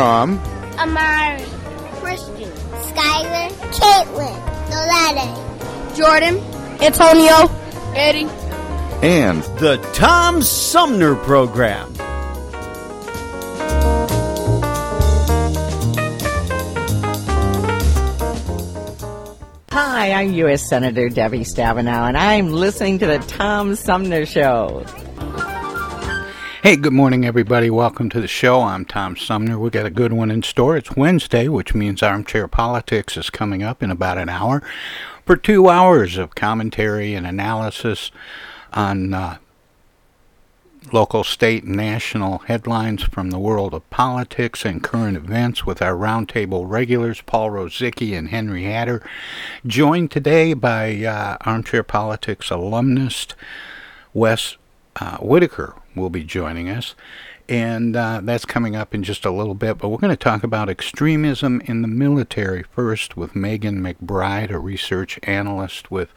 From? Amari, Christian, Skylar, Caitlin, Nolade, Jordan, Antonio, Eddie, and the Tom Sumner Program. Hi, I'm U.S. Senator Debbie Stabenow, and I'm listening to the Tom Sumner Show. Hey, good morning, everybody. Welcome to the show. I'm Tom Sumner. We got a good one in store. It's Wednesday, which means Armchair Politics is coming up in about an hour for two hours of commentary and analysis on uh, local, state, and national headlines from the world of politics and current events with our roundtable regulars, Paul Rosicki and Henry Hatter, joined today by uh, Armchair Politics alumnus Wes uh, Whitaker will be joining us. And uh, that's coming up in just a little bit. But we're going to talk about extremism in the military first with Megan McBride, a research analyst with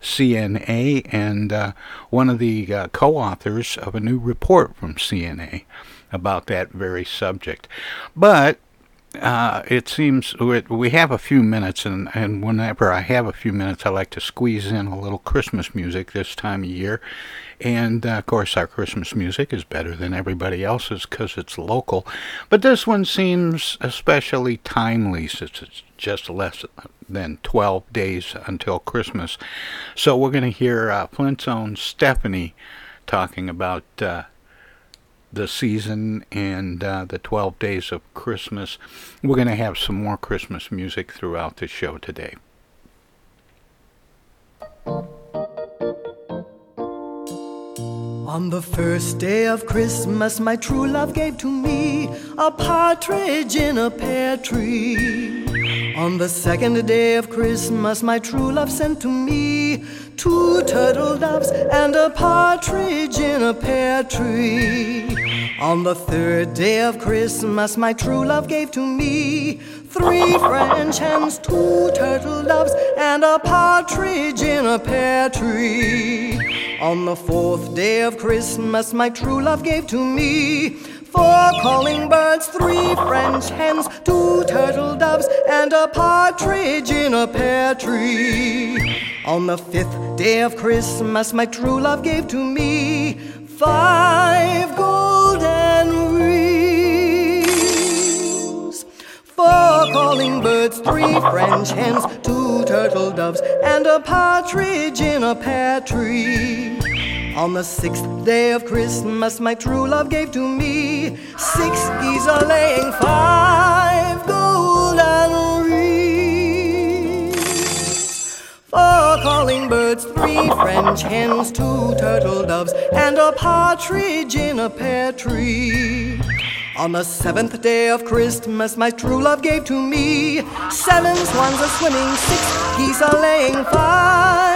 CNA and uh, one of the uh, co authors of a new report from CNA about that very subject. But uh, it seems we have a few minutes, and, and whenever I have a few minutes, I like to squeeze in a little Christmas music this time of year. And uh, of course, our Christmas music is better than everybody else's because it's local. But this one seems especially timely since it's just less than 12 days until Christmas. So we're going to hear uh, Flint's own Stephanie talking about uh, the season and uh, the 12 days of Christmas. We're going to have some more Christmas music throughout the show today. On the first day of Christmas, my true love gave to me a partridge in a pear tree. On the second day of Christmas, my true love sent to me two turtle doves and a partridge in a pear tree. On the third day of Christmas, my true love gave to me three French hens, two turtle doves, and a partridge in a pear tree. On the fourth day of Christmas, my true love gave to me four calling birds, three French hens, two turtle doves, and a partridge in a pear tree. On the fifth day of Christmas, my true love gave to me five golden rings. Four calling birds, three French hens, two turtle doves, and a partridge in a pear tree. On the sixth day of Christmas, my true love gave to me six geese a laying, five golden rings. Four calling birds, three French hens, two turtle doves, and a partridge in a pear tree. On the seventh day of Christmas, my true love gave to me seven swans a swimming, six geese a laying, five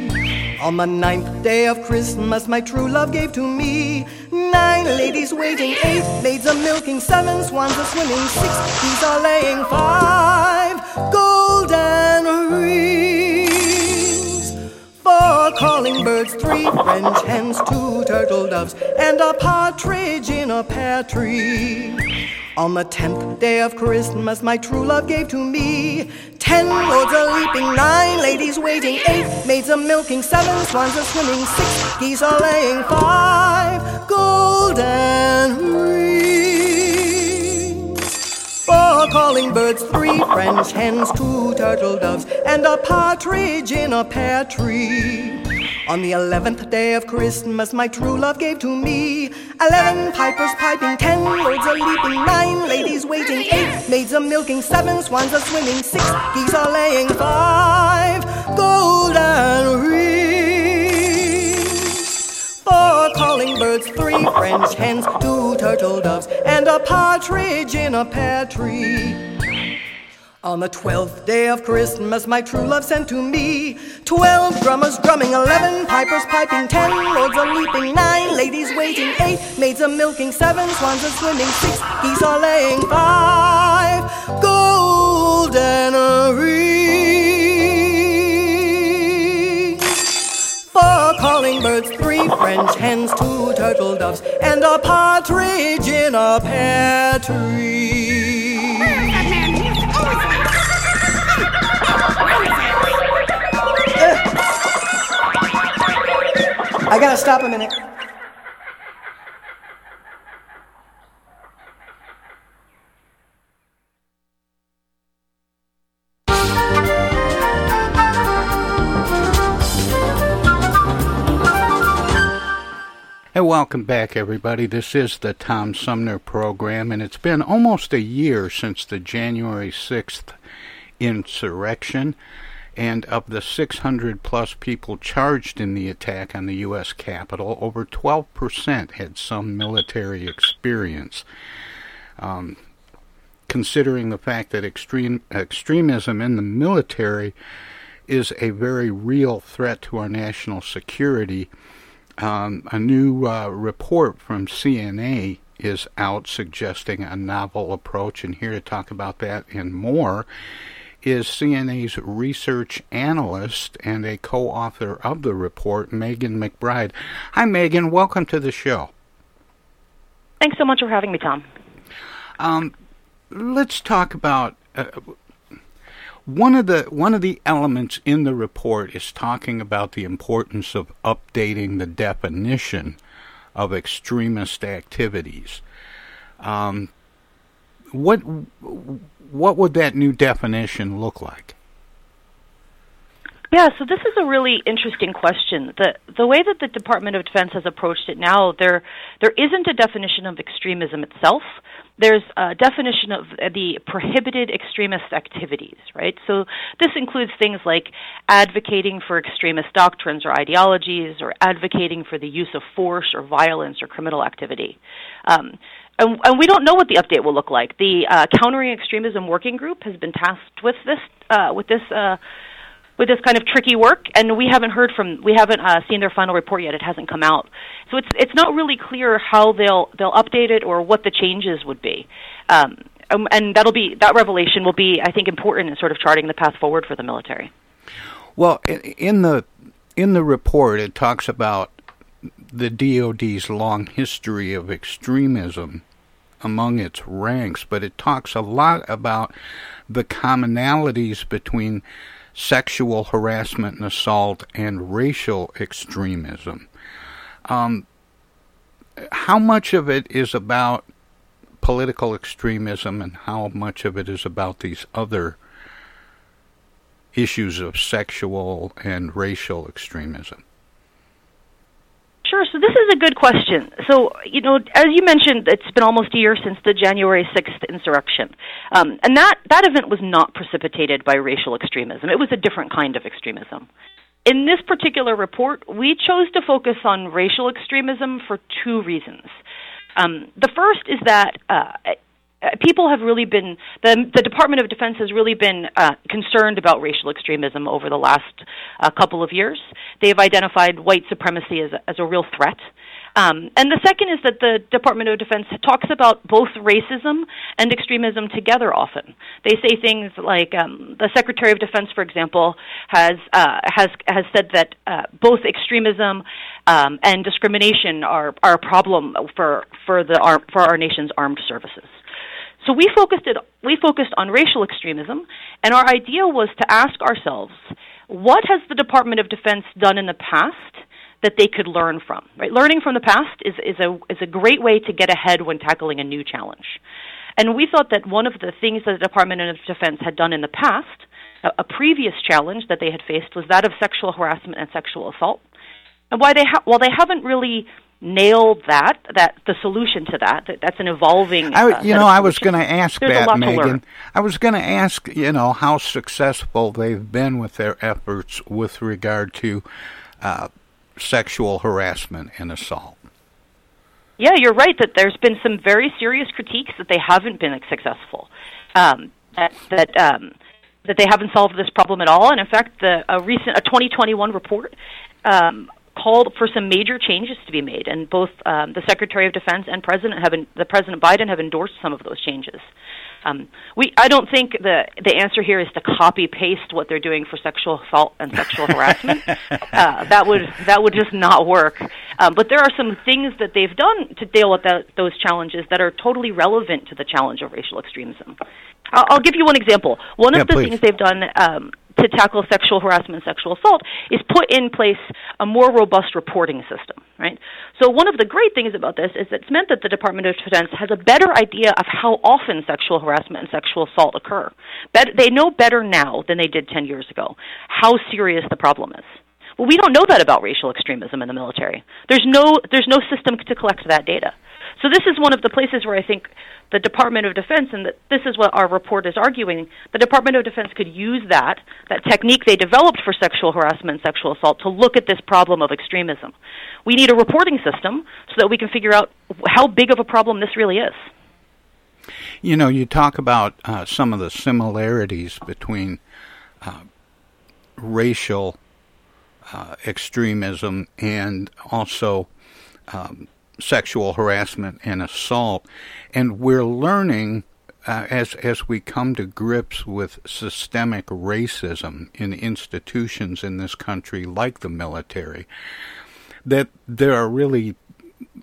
On the ninth day of Christmas, my true love gave to me nine ladies waiting, eight maids a milking, seven swans a swimming, six geese a laying, five golden rings. Four calling birds, three French hens, two turtle doves, and a partridge in a pear tree. On the tenth day of Christmas, my true love gave to me ten lords a leaping, nine ladies waiting, eight maids a milking, seven swans a swimming, six geese a laying, five golden rings. Four calling birds, three French hens, two turtle doves, and a partridge in a pear tree. On the eleventh day of Christmas, my true love gave to me eleven pipers piping, ten lords a leaping, nine ladies waiting, eight maids a milking, seven swans a swimming, six geese a laying, five golden rings. Four calling birds, three French hens, two turtle doves, and a partridge in a pear tree. On the twelfth day of Christmas, my true love sent to me twelve drummers drumming, eleven pipers piping, ten lords a leaping, nine ladies waiting, eight maids a milking, seven swans a swimming, six geese a laying, five golden rings. Four calling birds, three French hens, two turtle doves, and a partridge in a pear tree. I gotta stop a minute. Hey, welcome back, everybody. This is the Tom Sumner program, and it's been almost a year since the January 6th insurrection. And of the 600 plus people charged in the attack on the U.S. Capitol, over 12% had some military experience. Um, considering the fact that extreme extremism in the military is a very real threat to our national security, um, a new uh, report from CNA is out suggesting a novel approach, and here to talk about that and more is CNA's research analyst and a co author of the report, Megan McBride. Hi, Megan. Welcome to the show. Thanks so much for having me, Tom. Um, let's talk about. Uh, one of the one of the elements in the report is talking about the importance of updating the definition of extremist activities. Um, what what would that new definition look like? Yeah, so this is a really interesting question. The the way that the Department of Defense has approached it now, there there isn't a definition of extremism itself. there's a definition of the prohibited extremist activities, right? So this includes things like advocating for extremist doctrines or ideologies, or advocating for the use of force or violence or criminal activity. Um, and, and, we don't know what the update will look like. The uh, Countering Extremism Working Group has been tasked with this uh, with this uh, with this kind of tricky work, and we haven't heard from, we haven't uh, seen their final report yet. It hasn't come out, so it's it's not really clear how they'll they'll update it or what the changes would be. Um, um, and that'll be that revelation will be, I think, important in sort of charting the path forward for the military. Well, in the in the report, it talks about the DoD's long history of extremism among its ranks, but it talks a lot about the commonalities between sexual harassment and assault, and racial extremism. Um, how much of it is about political extremism and how much of it is about these other issues of sexual and racial extremism? Sure. So this is a good question. So, you know, as you mentioned, it's been almost a year since the January 6th insurrection. Um, and that, that event was not precipitated by racial extremism. It was a different kind of extremism. In this particular report, we chose to focus on racial extremism for two reasons. Um, the first is that uh, people have really been the the Department of Defense has really been uh, concerned about racial extremism over the last uh, couple of years. They have identified white supremacy as a, as a real threat. Um, and the second is that the Department of Defense talks about both racism and extremism together often. They say things like um, the Secretary of Defense, for example, has uh, has has said that uh, both extremism um, and discrimination are are a problem for for the for our nation's armed services. So we focused it we focused on racial extremism and our idea was to ask ourselves what has the Department of Defense done in the past that they could learn from. Right? Learning from the past is, is a is a great way to get ahead when tackling a new challenge. And we thought that one of the things that the Department of Defense had done in the past, a, a previous challenge that they had faced was that of sexual harassment and sexual assault. And why they ha- while they haven't really nailed that that the solution to that, that that's an evolving I, uh, you know i was going to ask that megan. I was going to ask you know how successful they've been with their efforts with regard to uh, sexual harassment and assault. Yeah you're right that there's been some very serious critiques that they haven't been successful um, that that um, that they haven't solved this problem at all. And in fact the a recent a 2021 report um, called for some major changes to be made, and both um, the Secretary of Defense and President have en- the President Biden have endorsed some of those changes. Um, we, I don't think the the answer here is to copy paste what they're doing for sexual assault and sexual harassment. Uh, that would that would just not work. Um, but there are some things that they've done to deal with that, those challenges that are totally relevant to the challenge of racial extremism. I'll, I'll give you one example. One yeah, of the please. things they've done um, to tackle sexual harassment and sexual assault is put in place a more robust reporting system, right? So one of the great things about this is it's meant that the Department of Defense has a better idea of how often sexual harassment and sexual assault occur. They know better now than they did 10 years ago how serious the problem is. Well, we don't know that about racial extremism in the military. There's no there's no system to collect that data. So this is one of the places where I think the Department of Defense, and this is what our report is arguing, the Department of Defense could use that, that technique they developed for sexual harassment and sexual assault to look at this problem of extremism. We need a reporting system so that we can figure out how big of a problem this really is. You know, you talk about uh, some of the similarities between uh, racial uh, extremism and also um, sexual harassment and assault. And we're learning uh, as as we come to grips with systemic racism in institutions in this country, like the military, that there are really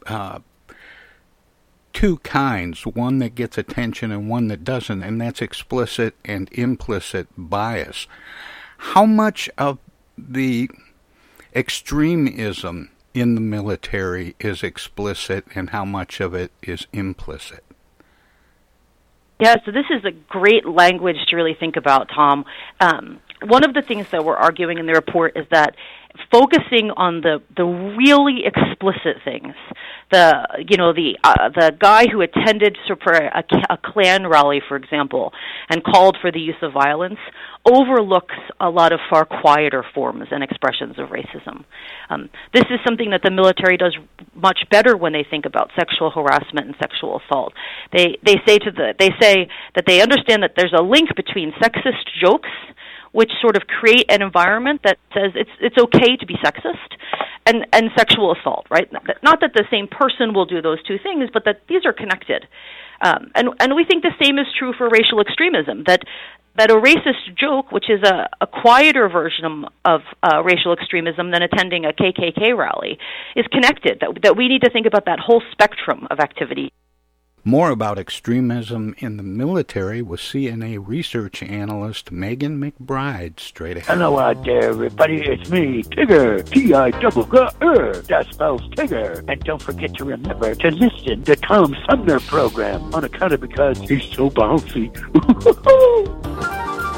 uh, two kinds: one that gets attention and one that doesn't, and that's explicit and implicit bias. How much of the extremism in the military is explicit and how much of it is implicit? Yeah, so this is a great language to really think about, Tom. Um, one of the things that we're arguing in the report is that focusing on the the really explicit things the you know the uh, the guy who attended for a, a Klan rally for example and called for the use of violence overlooks a lot of far quieter forms and expressions of racism um, this is something that the military does much better when they think about sexual harassment and sexual assault they they say to the they say that they understand that there's a link between sexist jokes which sort of create an environment that says it's it's okay to be sexist and and sexual assault, right? Not that the same person will do those two things, but that these are connected. Um, and and we think the same is true for racial extremism. That that a racist joke, which is a, a quieter version of uh, racial extremism than attending a KKK rally, is connected. That that we need to think about that whole spectrum of activity. More about extremism in the military with CNA research analyst Megan McBride straight ahead. Hello out there, everybody. It's me, Tigger. T-I-double-G-R. That spells Tigger. And don't forget to remember to listen to Tom Sumner program on account of because he's so bouncy.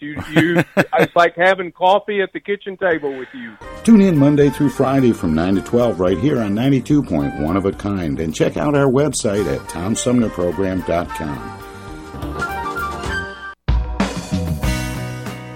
You you, it's like having coffee at the kitchen table with you. Tune in Monday through Friday from 9 to 12 right here on 92.1 of a kind, and check out our website at tomsumnerprogram.com.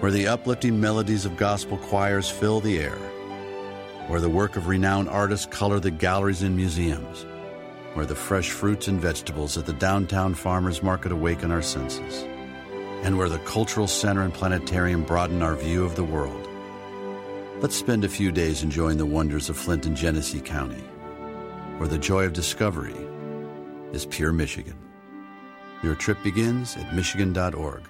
Where the uplifting melodies of gospel choirs fill the air, where the work of renowned artists color the galleries and museums where the fresh fruits and vegetables at the downtown farmers market awaken our senses. and where the cultural center and planetarium broaden our view of the world. Let's spend a few days enjoying the wonders of Flint and Genesee County, where the joy of discovery is pure Michigan. Your trip begins at Michigan.org.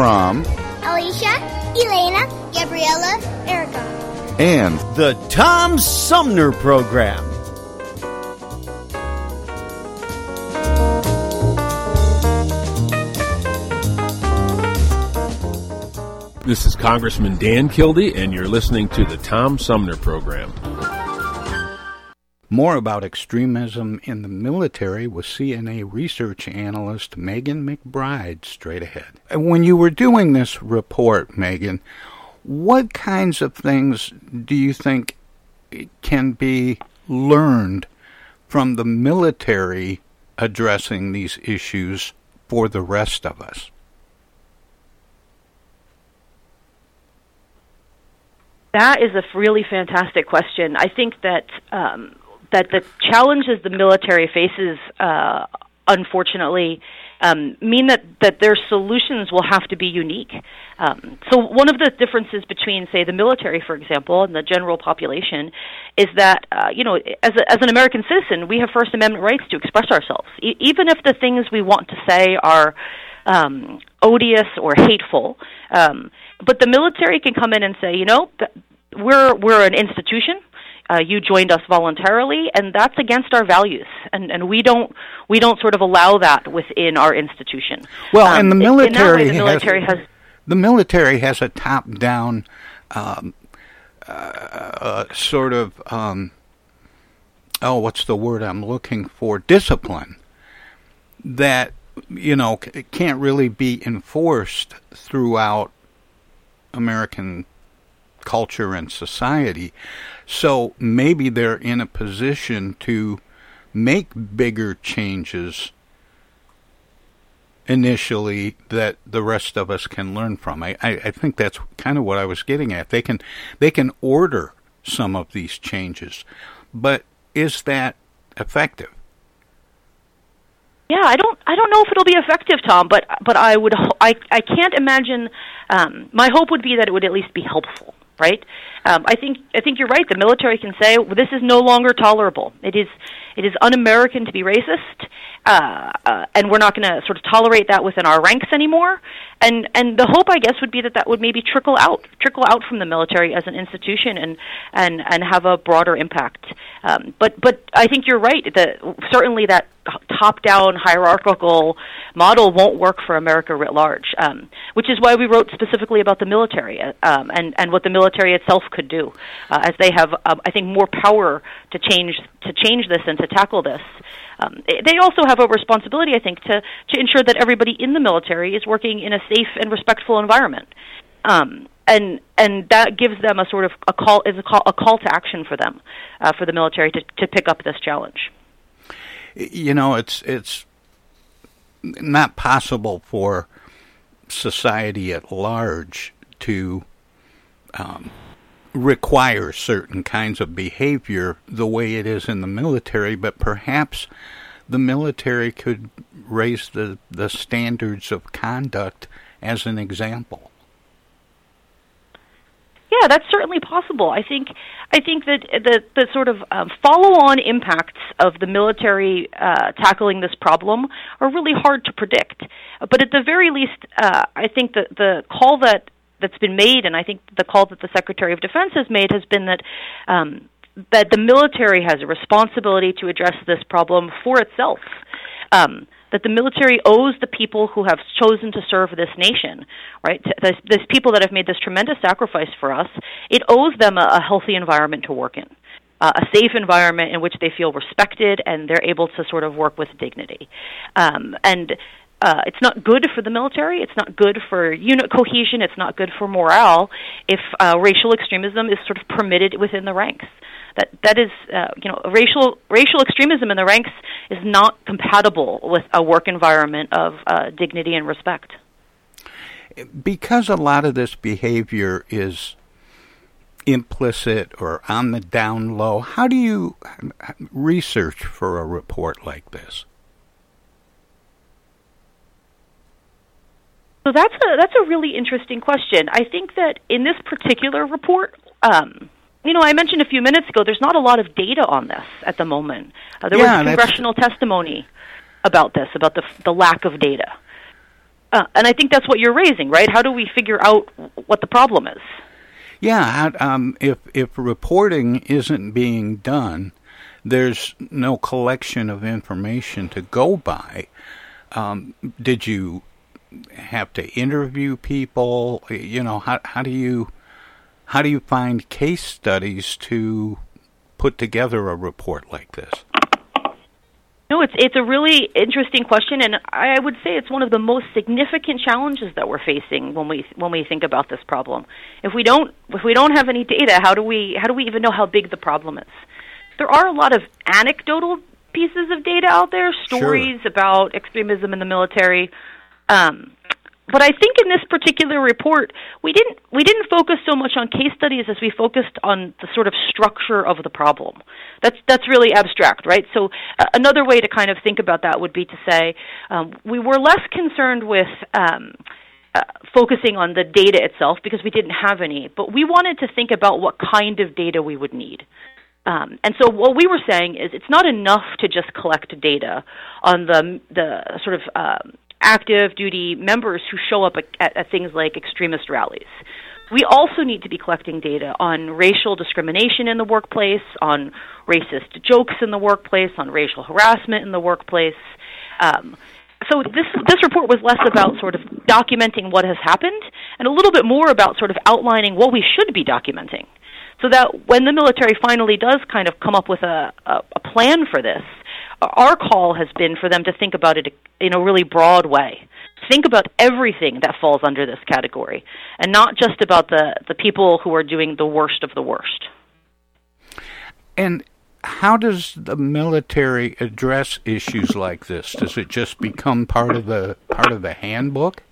From Alicia, Elena, Gabriella, Erica. and the Tom Sumner Program. This is Congressman Dan Kildee, and you're listening to the Tom Sumner Program. More about extremism in the military with CNA research analyst Megan McBride straight ahead. When you were doing this report, Megan, what kinds of things do you think can be learned from the military addressing these issues for the rest of us? That is a really fantastic question. I think that um, that the challenges the military faces, uh, unfortunately, um, mean that that their solutions will have to be unique. Um, so one of the differences between, say, the military, for example, and the general population, is that uh, you know, as a, as an American citizen, we have First Amendment rights to express ourselves, e- even if the things we want to say are um, odious or hateful. Um, but the military can come in and say, you know, th- we're we're an institution. Uh, you joined us voluntarily, and that's against our values, and and we don't we don't sort of allow that within our institution. Well, Um, and the in- in that military, way, the military has, has the military has a top-down um, uh, sort of um, oh, what's the word I'm looking for? Discipline that you know c- can't really be enforced throughout American culture and society. So maybe they're in a position to make bigger changes initially that the rest of us can learn from. I, I, I think that's kind of what I was getting at. They can they can order some of these changes, but is that effective? Yeah, I don't I don't know if it'll be effective, Tom, but but I would I I can't imagine. Um, my hope would be that it would at least be helpful, right? Um, I think I think you're right. The military can say well, this is no longer tolerable. It is it is un-American to be racist, uh, uh, and we're not going to sort of tolerate that within our ranks anymore. And and the hope, I guess, would be that that would maybe trickle out, trickle out from the military as an institution, and and and have a broader impact. Um, but but I think you're right. That certainly that top-down hierarchical model won't work for America writ large. Um, which is why we wrote specifically about the military um, and and what the military itself could do, uh, as they have, um, I think, more power to change to change this and to tackle this. Um, they also have a responsibility, I think, to to ensure that everybody in the military is working in a safe and respectful environment. Um, and and that gives them a sort of a call is a call a call to action for them, uh, for the military to to pick up this challenge. You know, it's it's not possible for society at large to um, require certain kinds of behavior the way it is in the military, but perhaps the military could raise the, the standards of conduct as an example. Yeah, that's certainly possible. I think I think that the the sort of um, follow-on impacts of the military uh, tackling this problem are really hard to predict. But at the very least, uh, I think that the call that that's been made, and I think the call that the Secretary of Defense has made, has been that um, that the military has a responsibility to address this problem for itself. Um, that the military owes the people who have chosen to serve this nation, right? This people that have made this tremendous sacrifice for us. It owes them a, a healthy environment to work in, uh, a safe environment in which they feel respected and they're able to sort of work with dignity. Um, and uh, it's not good for the military. It's not good for unit cohesion. It's not good for morale if uh, racial extremism is sort of permitted within the ranks. That that is, uh, you know, racial racial extremism in the ranks is not compatible with a work environment of uh, dignity and respect. because a lot of this behavior is implicit or on the down low, how do you research for a report like this? So that's a that's a really interesting question. I think that in this particular report, um, you know, I mentioned a few minutes ago, there's not a lot of data on this at the moment. Uh, there Yeah, was congressional testimony about this, about the the lack of data, uh, and I think that's what you're raising, right? How do we figure out what the problem is? Yeah, um, if if reporting isn't being done, there's no collection of information to go by. Um, did you have to interview people? You know, how how do you how do you find case studies to put together a report like this? No, it's it's a really interesting question, and I would say it's one of the most significant challenges that we're facing when we when we think about this problem. If we don't if we don't have any data, how do we how do we even know how big the problem is? There are a lot of anecdotal pieces of data out there, stories about extremism in the military. Um, but I think in this particular report, we didn't we didn't focus so much on case studies as we focused on the sort of structure of the problem. That's that's really abstract, right? So uh, another way to kind of think about that would be to say um, we were less concerned with. Um, uh, focusing on the data itself because we didn't have any, but we wanted to think about what kind of data we would need. Um, and so what we were saying is it's not enough to just collect data on the the sort of um, active duty members who show up at, at, things like extremist rallies. We also need to be collecting data on racial discrimination in the workplace, on racist jokes in the workplace, on racial harassment in the workplace. Um, so this this report was less about sort of documenting what has happened and a little bit more about sort of outlining what we should be documenting so that when the military finally does kind of come up with a, a, a plan for this, our call has been for them to think about it in a really broad way. Think about everything that falls under this category, and not just about the, the people who are doing the worst of the worst. And how does the military address issues like this? Does it just become part of the part of the handbook?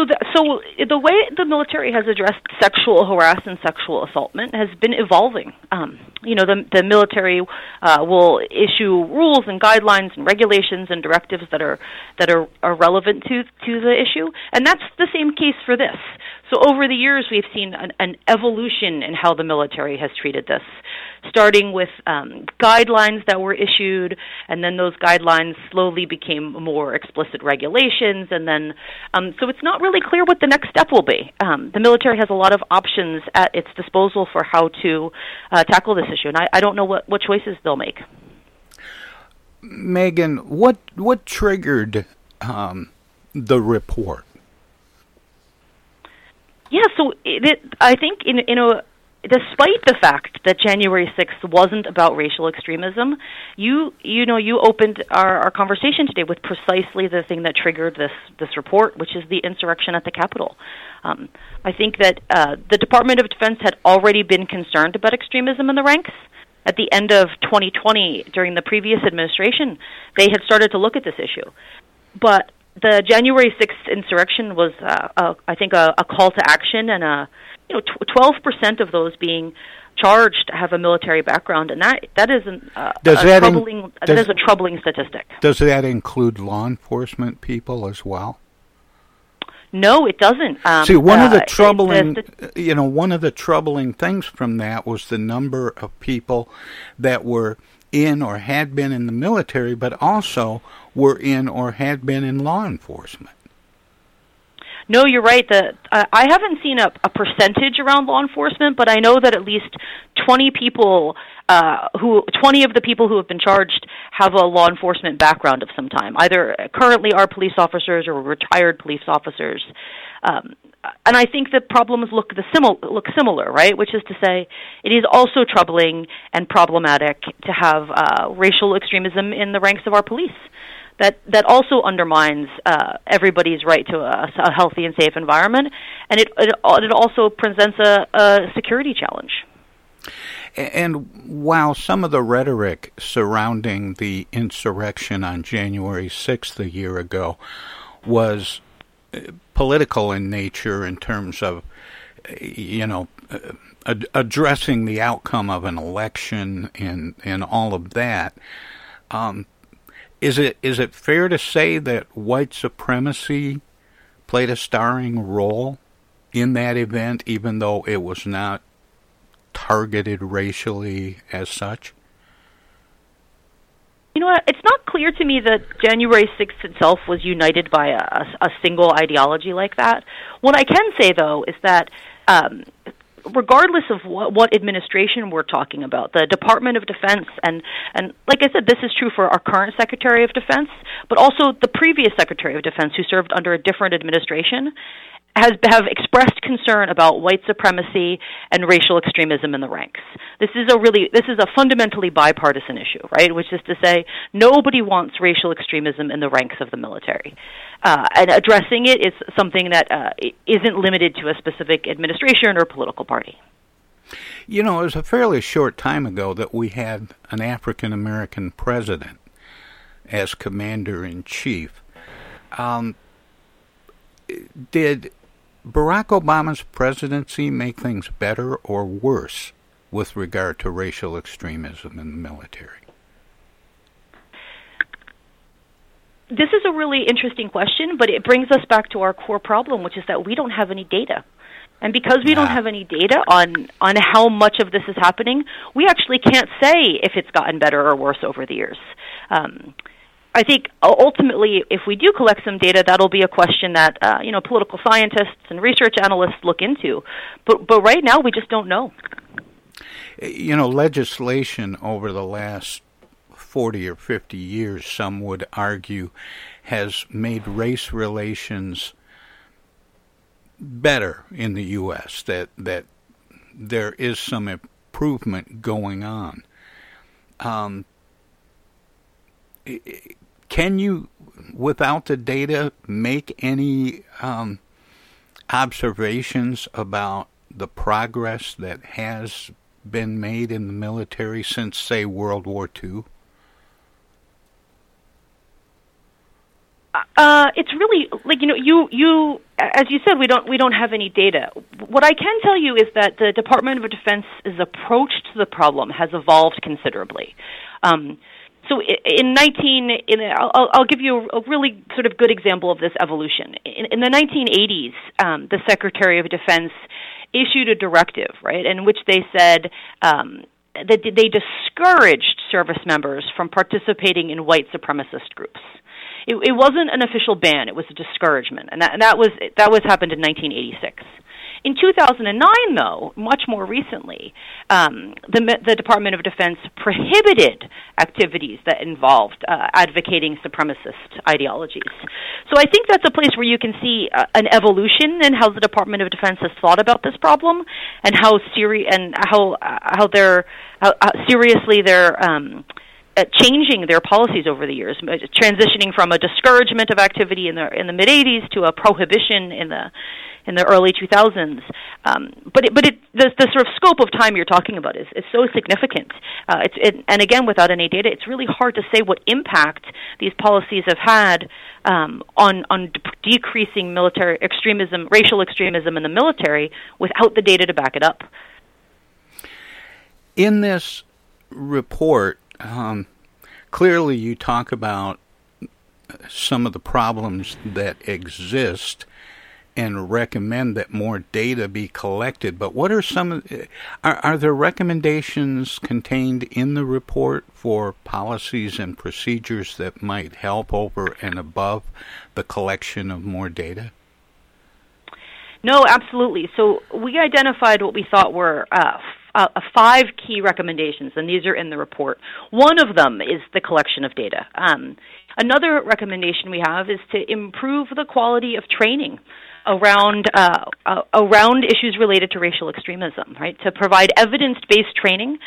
So, the, so the way the military has addressed sexual harassment, and sexual assaultment has been evolving. Um, you know, the the military uh, will issue rules and guidelines and regulations and directives that are that are, are relevant to to the issue, and that's the same case for this. So, over the years, we've seen an, an evolution in how the military has treated this, starting with um, guidelines that were issued, and then those guidelines slowly became more explicit regulations, and then um, so it's not really clear what the next step will be. Um, the military has a lot of options at its disposal for how to uh, tackle this issue, and I, I don't know what, what choices they'll make. Megan, what what triggered um, the report? Yeah, so it, it, I think in in a despite the fact that January 6th wasn't about racial extremism, you you know you opened our, our conversation today with precisely the thing that triggered this this report, which is the insurrection at the Capitol. Um, I think that uh, the Department of Defense had already been concerned about extremism in the ranks. At the end of 2020, during the previous administration, they had started to look at this issue, but the January 6th insurrection was, uh, a, I think, a, a call to action, and a you know, twelve percent of those being charged have a military background, and that that is an, uh, Does a that troubling that does- is a troubling statistic. Does that include law enforcement people as well? No, it doesn't. Um, See, one of uh, the troubling, the- you know, one of the troubling things from that was the number of people that were in or had been in the military, but also were in or had been in law enforcement. No, you're right. The uh, I haven't seen a, a percentage around law enforcement, but I know that at least 20 people uh, who 20 of the people who have been charged have a law enforcement background of some time. Either currently are police officers or retired police officers. Um, and I think the problems look the simil- look similar, right? Which is to say, it is also troubling and problematic to have uh, racial extremism in the ranks of our police that that also undermines uh, everybody's right to a, a healthy and safe environment, and it it, it also presents a, a security challenge. And while some of the rhetoric surrounding the insurrection on January 6th a year ago was uh, political in nature in terms of, you know, uh, ad- addressing the outcome of an election and, and all of that, um, is it is it fair to say that white supremacy played a starring role in that event, even though it was not targeted racially as such? You know what? It's not clear to me that January 6th itself was united by a, a single ideology like that. What I can say, though, is that um, regardless of what, what administration we're talking about, the Department of Defense, and, and like I said, this is true for our current Secretary of Defense, but also the previous Secretary of Defense who served under a different administration, has have expressed concern about white supremacy and racial extremism in the ranks. This is a really this is a fundamentally bipartisan issue, right? Which is to say, nobody wants racial extremism in the ranks of the military, uh, and addressing it is something that uh, isn't limited to a specific administration or political party. You know, it was a fairly short time ago that we had an African American president as commander in chief. Um, did Barack Obama's presidency make things better or worse with regard to racial extremism in the military? This is a really interesting question, but it brings us back to our core problem, which is that we don't have any data. And because we don't have any data on on how much of this is happening, we actually can't say if it's gotten better or worse over the years. Um, I think ultimately, if we do collect some data, that'll be a question that uh, you know political scientists and research analysts look into. But but right now, we just don't know. You know, legislation over the last forty or fifty years, some would argue, has made race relations better in the U.S. That that there is some improvement going on. Um, can you, without the data, make any um, observations about the progress that has been made in the military since, say, World War II? Uh, it's really like you know you you as you said we don't we don't have any data. What I can tell you is that the Department of Defense's approach to the problem has evolved considerably. Um, so in 19, in, I'll, I'll give you a, really sort of good example of this evolution. In, in the 1980s, um, the Secretary of Defense issued a directive, right, in which they said um, that they discouraged service members from participating in white supremacist groups. It, it wasn't an official ban; it was a discouragement, and that, and that was that was happened in 1986. In 2009, though, much more recently, um, the, the Department of Defense prohibited activities that involved uh, advocating supremacist ideologies. So I think that's a place where you can see uh, an evolution in how the Department of Defense has thought about this problem and how seri- and how uh, how they're how, seriously they're um, uh, changing their policies over the years, uh, transitioning from a discouragement of activity in the in the mid 80s to a prohibition in the in the early 2000s. Um, but it, but it, the, the sort of scope of time you're talking about is, is so significant. Uh, it's, it, and again, without any data, it's really hard to say what impact these policies have had um, on on de- decreasing military extremism, racial extremism in the military, without the data to back it up. In this report, um, clearly you talk about some of the problems that exist and recommend that more data be collected. But what are some are, are there recommendations contained in the report for policies and procedures that might help over and above the collection of more data? No, absolutely. So we identified what we thought were uh, uh, five key recommendations, and these are in the report. One of them is the collection of data. Um, another recommendation we have is to improve the quality of training around uh, uh, around issues related to racial extremism, right? To provide evidence-based training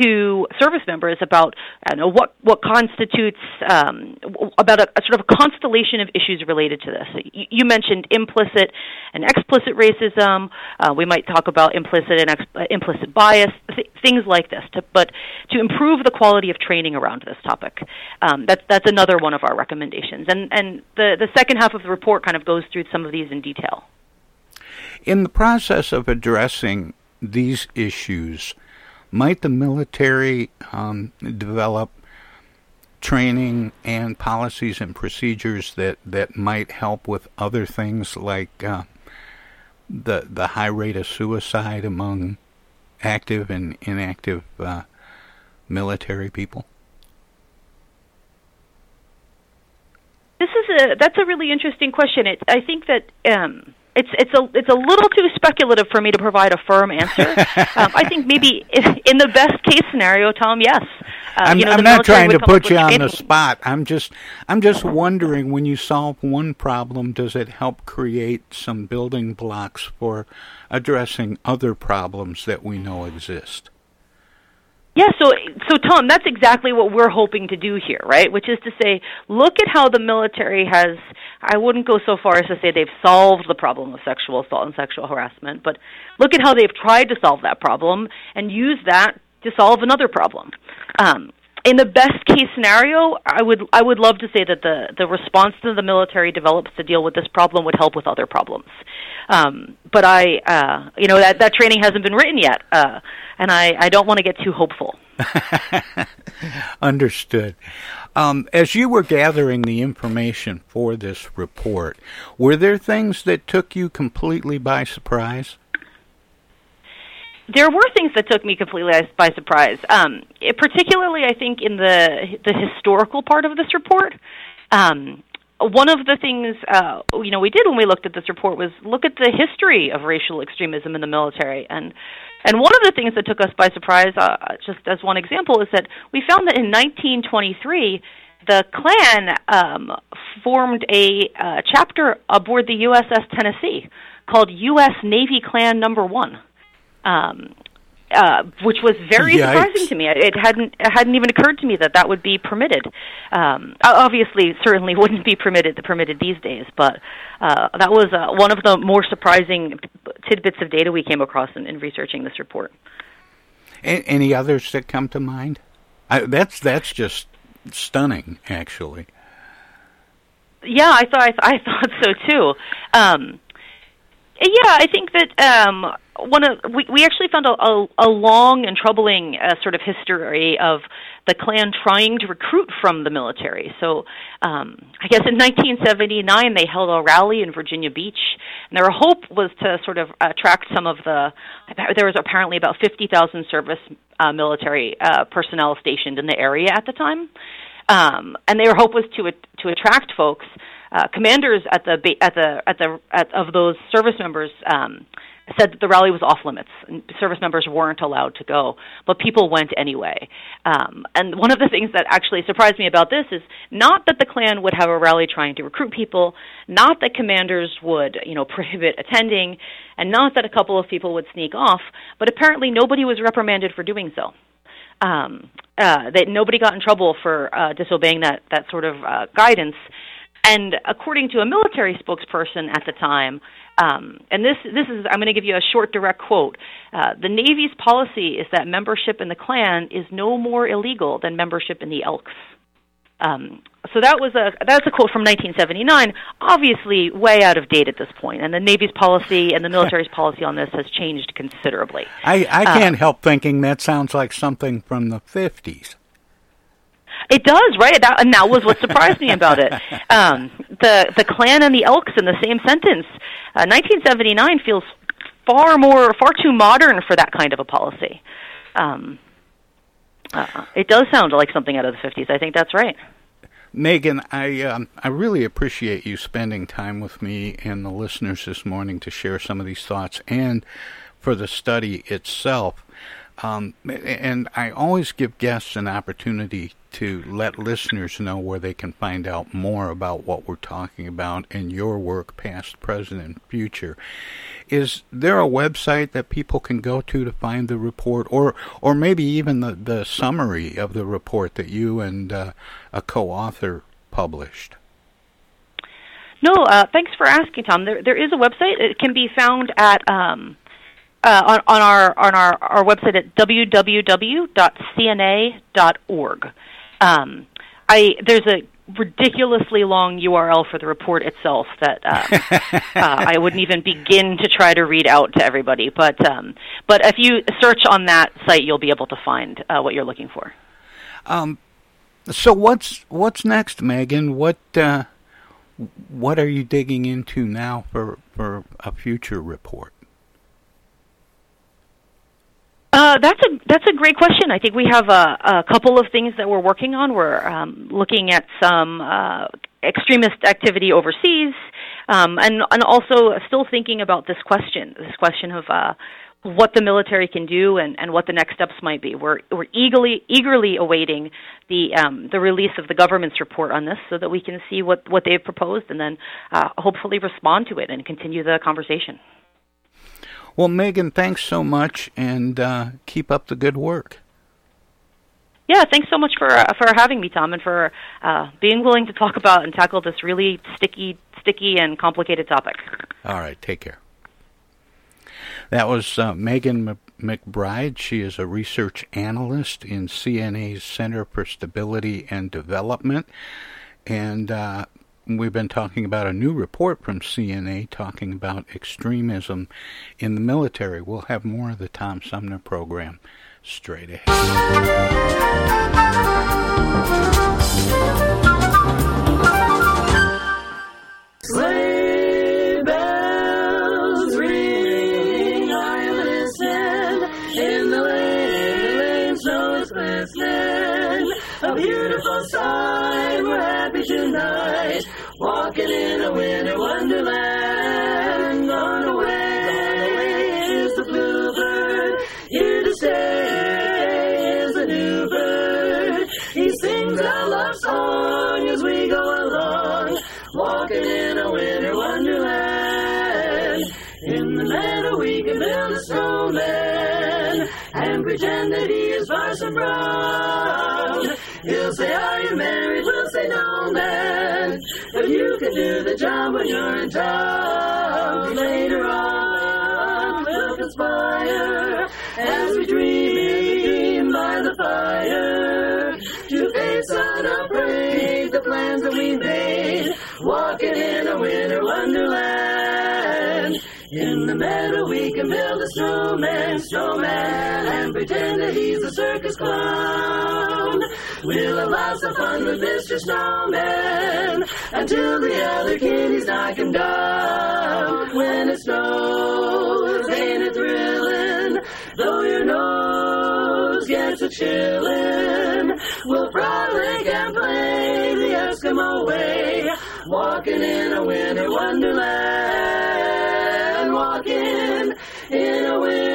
to service members about I know what what constitutes um, about a, a, sort of a constellation of issues related to this. You, you mentioned implicit and explicit racism. Uh, we might talk about implicit and ex- uh, implicit bias, th- things like this. To, but to improve the quality of training around this topic, um, that's that's another one of our recommendations. And and the the second half of the report kind of goes through some of these in detail. In the process of addressing these issues, might the military um, develop training and policies and procedures that, that might help with other things like uh, the the high rate of suicide among active and inactive uh, military people? This is a that's a really interesting question. It, I think that um, it's it's a it's a little too speculative for me to provide a firm answer. um, I think maybe in the best case scenario, Tom, yes. Uh, I'm, you know, I'm not trying to put you on the spot. I'm just I'm just wondering when you solve one problem, does it help create some building blocks for addressing other problems that we know exist? Yeah, so so Tom, that's exactly what we're hoping to do here, right? Which is to say, look at how the military has I wouldn't go so far as to say they've solved the problem of sexual assault and sexual harassment, but look at how they've tried to solve that problem and use that to solve another problem. Um, in the best case scenario, I would I would love to say that the the response that the military develops to deal with this problem would help with other problems. Um, but I, uh, you know, that that training hasn't been written yet, uh, and I I don't want to get too hopeful. Understood. Um, as you were gathering the information for this report, were there things that took you completely by surprise? there were things that took me completely by surprise. Um, it, particularly, I think in the the historical part of this report. Um, one of the things uh, you know we did when we looked at this report was look at the history of racial extremism in the military, and and one of the things that took us by surprise, uh, just as one example, is that we found that in 1923 the Klan um, formed a uh, chapter aboard the USS Tennessee called U.S. Navy Klan Number One um, uh, which was very Yikes. surprising to me. It hadn't it hadn't even occurred to me that that would be permitted. Um, obviously, certainly wouldn't be permitted the permitted these days, but uh, that was uh, one of the more surprising tidbits of data we came across in, in researching this report. any others that come to mind? I, that's that's just stunning, actually. Yeah, I thought I, th- I thought so too. Um, yeah, I think that um, one of we, we actually found a, a, a long and troubling uh, sort of history of the Klan trying to recruit from the military. So, um, I guess in 1979 they held a rally in Virginia Beach, and their hope was to sort of attract some of the. There was apparently about 50,000 service uh, military uh, personnel stationed in the area at the time, um, and their hope was to to attract folks. Uh, commanders at the at the at the at, of those service members um, said that the rally was off limits and service members weren't allowed to go, but people went anyway. Um, and one of the things that actually surprised me about this is not that the Klan would have a rally trying to recruit people, not that commanders would, you know, prohibit attending, and not that a couple of people would sneak off, but apparently nobody was reprimanded for doing so. Um, uh, that nobody got in trouble for uh, disobeying that that sort of uh, guidance. And according to a military spokesperson at the time, um, and this this is I'm going to give you a short direct quote. Uh, the Navy's policy is that membership in the Klan is no more illegal than membership in the Elks. Um, so that was a that's a quote from 1979, obviously way out of date at this point, and the Navy's policy and the military's policy on this has changed considerably. I, I can't uh, help thinking that sounds like something from the 50s. It does, right? That, and that was what surprised me about it. Um, the the Klan and the Elks in the same sentence. Uh, 1979 feels far more, far too modern for that kind of a policy. Um, uh, it does sound like something out of the 50s. I think that's right. Megan, I um, I really appreciate you spending time with me and the listeners this morning to share some of these thoughts and for the study itself. Um, and I always give guests an opportunity to let listeners know where they can find out more about what we're talking about in your work, past, present, and future. Is there a website that people can go to to find the report, or or maybe even the, the summary of the report that you and uh, a co-author published? No, uh, thanks for asking, Tom. There, there is a website. It can be found at um, uh, on, on our on our, our website at www.cna.org. Um, I there's a ridiculously long URL for the report itself that um, uh, I wouldn't even begin to try to read out to everybody. But um, but if you search on that site, you'll be able to find uh, what you're looking for. Um, so what's what's next, Megan? What uh, what are you digging into now for for a future report? Uh, that's a that's a great question. I think we have a, a couple of things that we're working on. We're um, looking at some uh, extremist activity overseas, um, and and also still thinking about this question, this question of uh, what the military can do and, and what the next steps might be. We're we're eagerly eagerly awaiting the um, the release of the government's report on this, so that we can see what what they've proposed, and then uh, hopefully respond to it and continue the conversation. Well, Megan, thanks so much, and uh, keep up the good work. Yeah, thanks so much for uh, for having me, Tom, and for uh, being willing to talk about and tackle this really sticky, sticky, and complicated topic. All right, take care. That was uh, Megan McBride. She is a research analyst in CNA's Center for Stability and Development, and uh, we've been talking about a new report from CNA talking about extremism in the military. We'll have more of the Tom Sumner program straight ahead. A beautiful sight, we're happy tonight. Walking in a winter wonderland. Gone away is the bluebird. Here to stay is a new bird. He sings a love song as we go along. Walking in a winter wonderland. In the meadow we can build a snowman and pretend that he is Parson Brown. He'll say, Are you married? Say, No, man. But you can do the job when you're in town. Later on, we'll conspire as we dream by the fire to face unafraid the plans that we made. Walking in a winter wonderland. In the meadow we can build a snowman, snowman, and pretend that he's a circus clown. We'll allow some fun with Mr. Snowman until the other kitties knock him down. When it snows, ain't it thrilling? Though your nose gets a chillin', we'll frolic and play the Eskimo way, walking in a winter wonderland, walking in a winter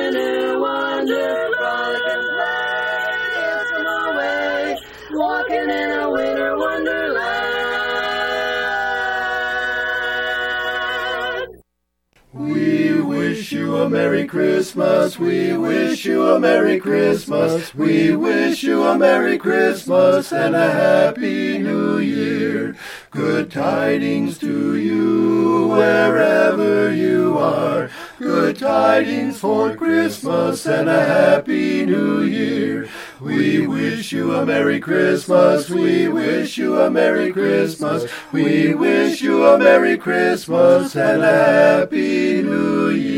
you a Merry Christmas. We wish you a Merry Christmas. We wish you a Merry Christmas and a Happy New Year. Good tidings to you wherever you are. Good tidings for Christmas and a Happy New Year. We wish you a Merry Christmas. We wish you a Merry Christmas. We wish you a Merry Christmas and a Happy New Year.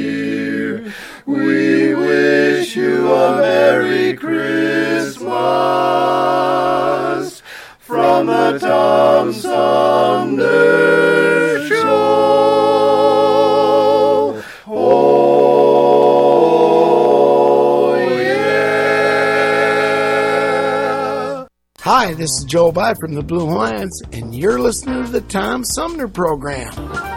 We wish you a Merry Christmas from the Tom Sumner Show. Oh, yeah. Hi, this is Joe By from the Blue Hawaiians, and you're listening to the Tom Sumner Program.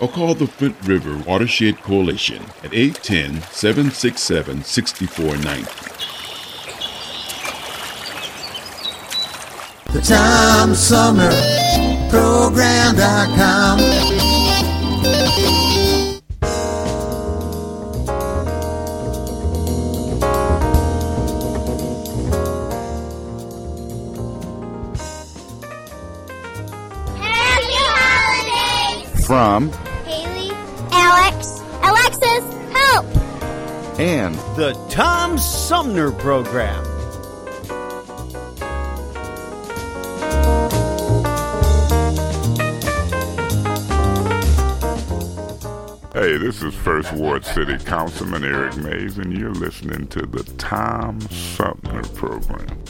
or call the Flint River Watershed Coalition at 810 767 6490. The Tom Sumner Program.com. Happy holidays! From and the Tom Sumner Program. Hey, this is First Ward City Councilman Eric Mays, and you're listening to the Tom Sumner Program.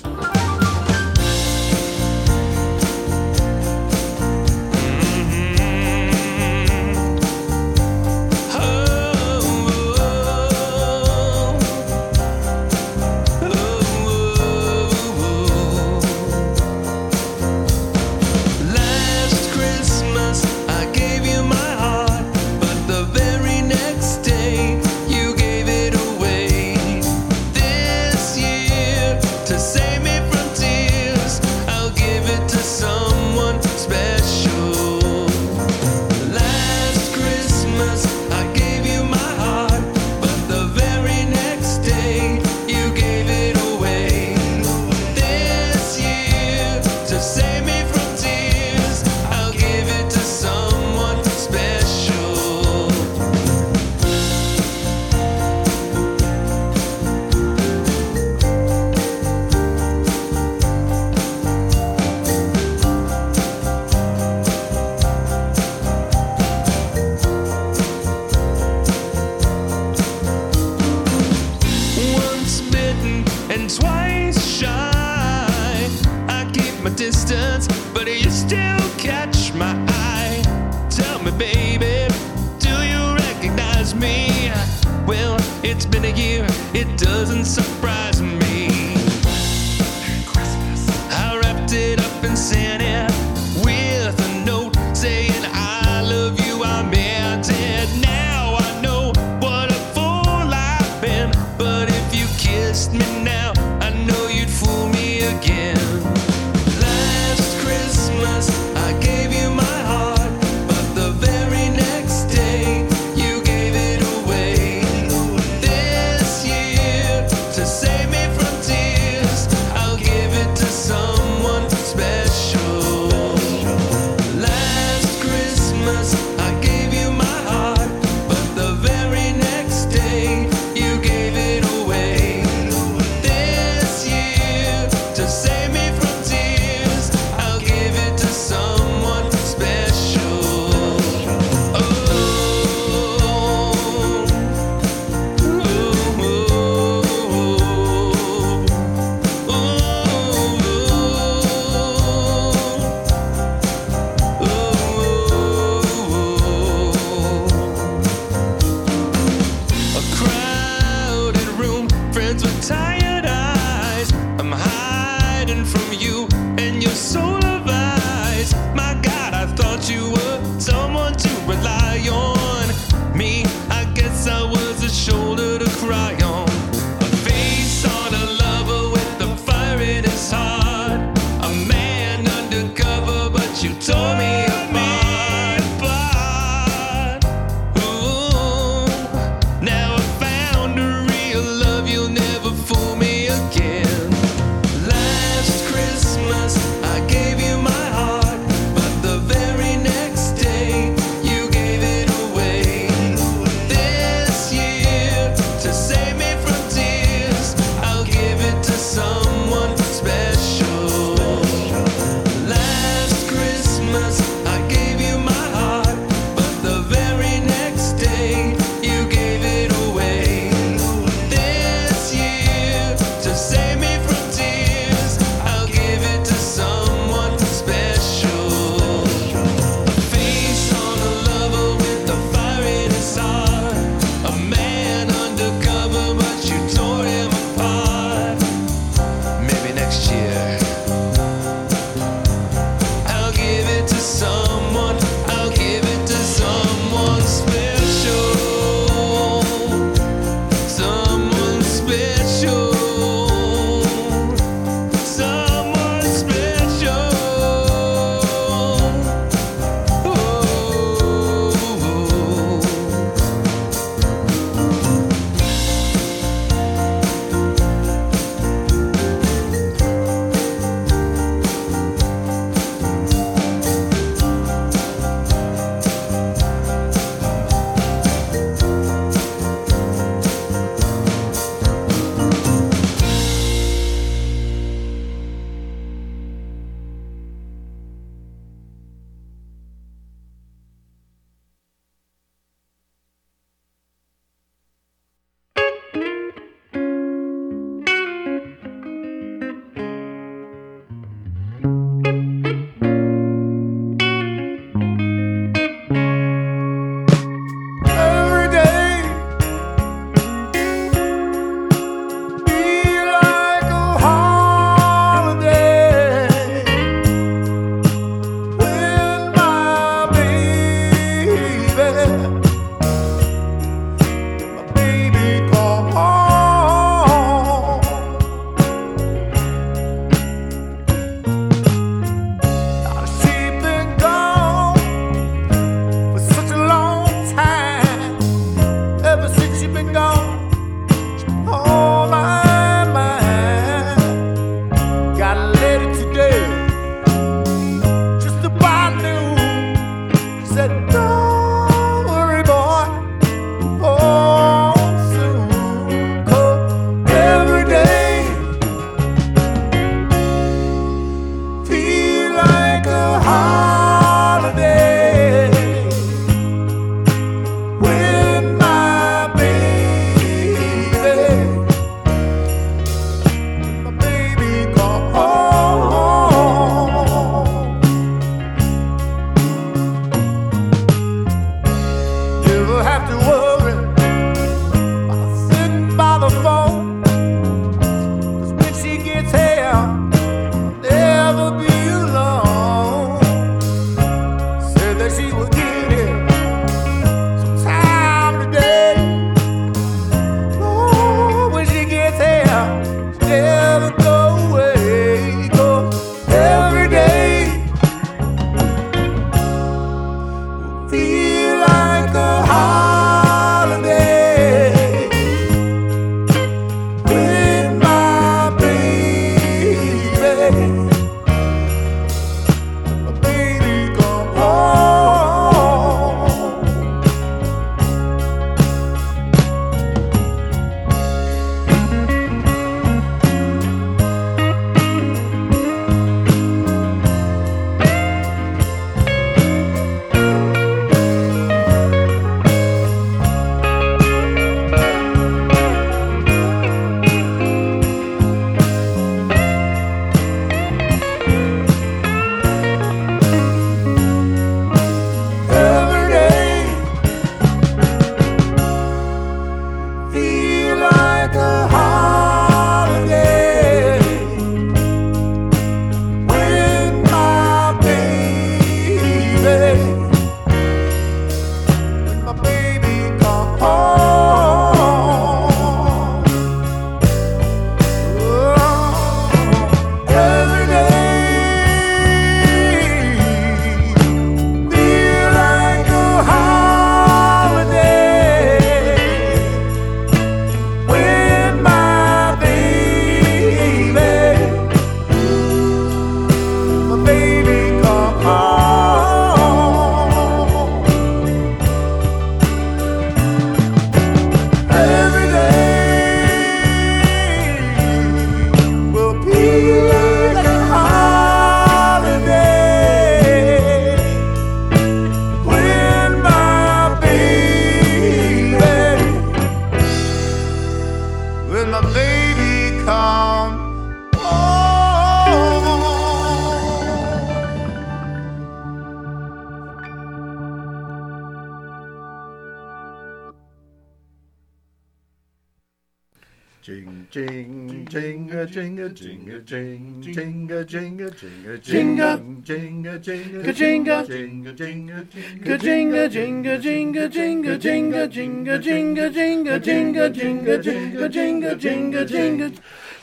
jing, jing, jing, jing jinga, jinga, jinga, Jinga. jinga, jinga, Ka-jinga. jinga, jinga, Ka-jinga, jinga, jinga, jinga, jinga, jinga, jinga, jinga, jinga, jinga, jinga, jinga, jinga, jinga.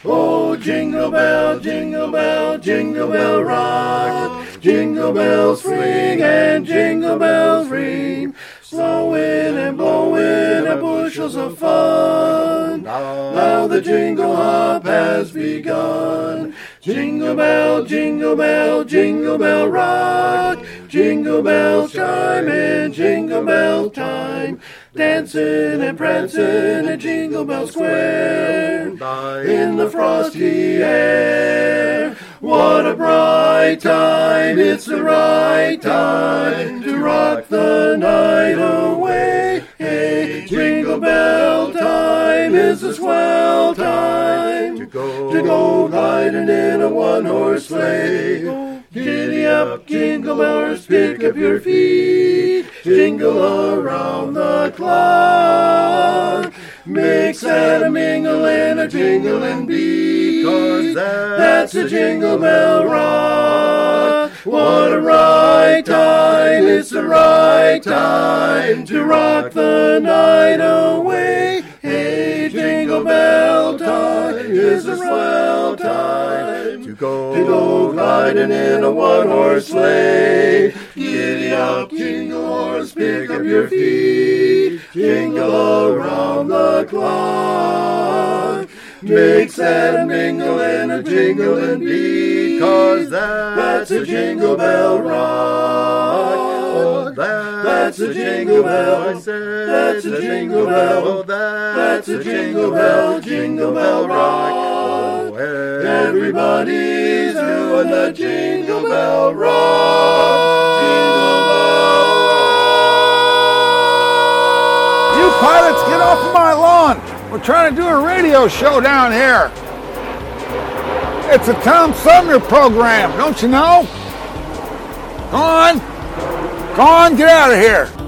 Oh, jingle bell, jingle bell, jingle bell rock. Jingle bells swing and jingle bells ring. Snowing and blowing and bushels of fun. Now the jingle hop has begun. Jingle bell, jingle bell, jingle bell rock. Jingle bell chime in jingle bell time. Dancing and prancing in Jingle Bell Square. In the frosty air. What a bright time, it's the right time to rock the night away. Hey, jingle bell time is a swell time to go, to go riding in a one horse sleigh. Giddy up, jingle bells, pick up your feet, jingle around the clock. Mix and a mingle and a jingling beat, cause that's a jingle bell rock. What a right time, it's the right time to rock the night away. Jingle bell time is a swell time to go, to go riding in a one horse sleigh. Giddy up, jingle horse, pick up your feet, jingle around the clock. Mix and mingle in a jingling beat, cause that's a jingle bell rock. Oh, that's a jingle bell. That's a jingle bell. That's a jingle bell, jingle bell rock. Oh, Everybody's doing the jingle bell rock. You pilots, get off of my lawn. We're trying to do a radio show down here. It's a Tom Sumner program, don't you know? Go on. Go on, get out of here.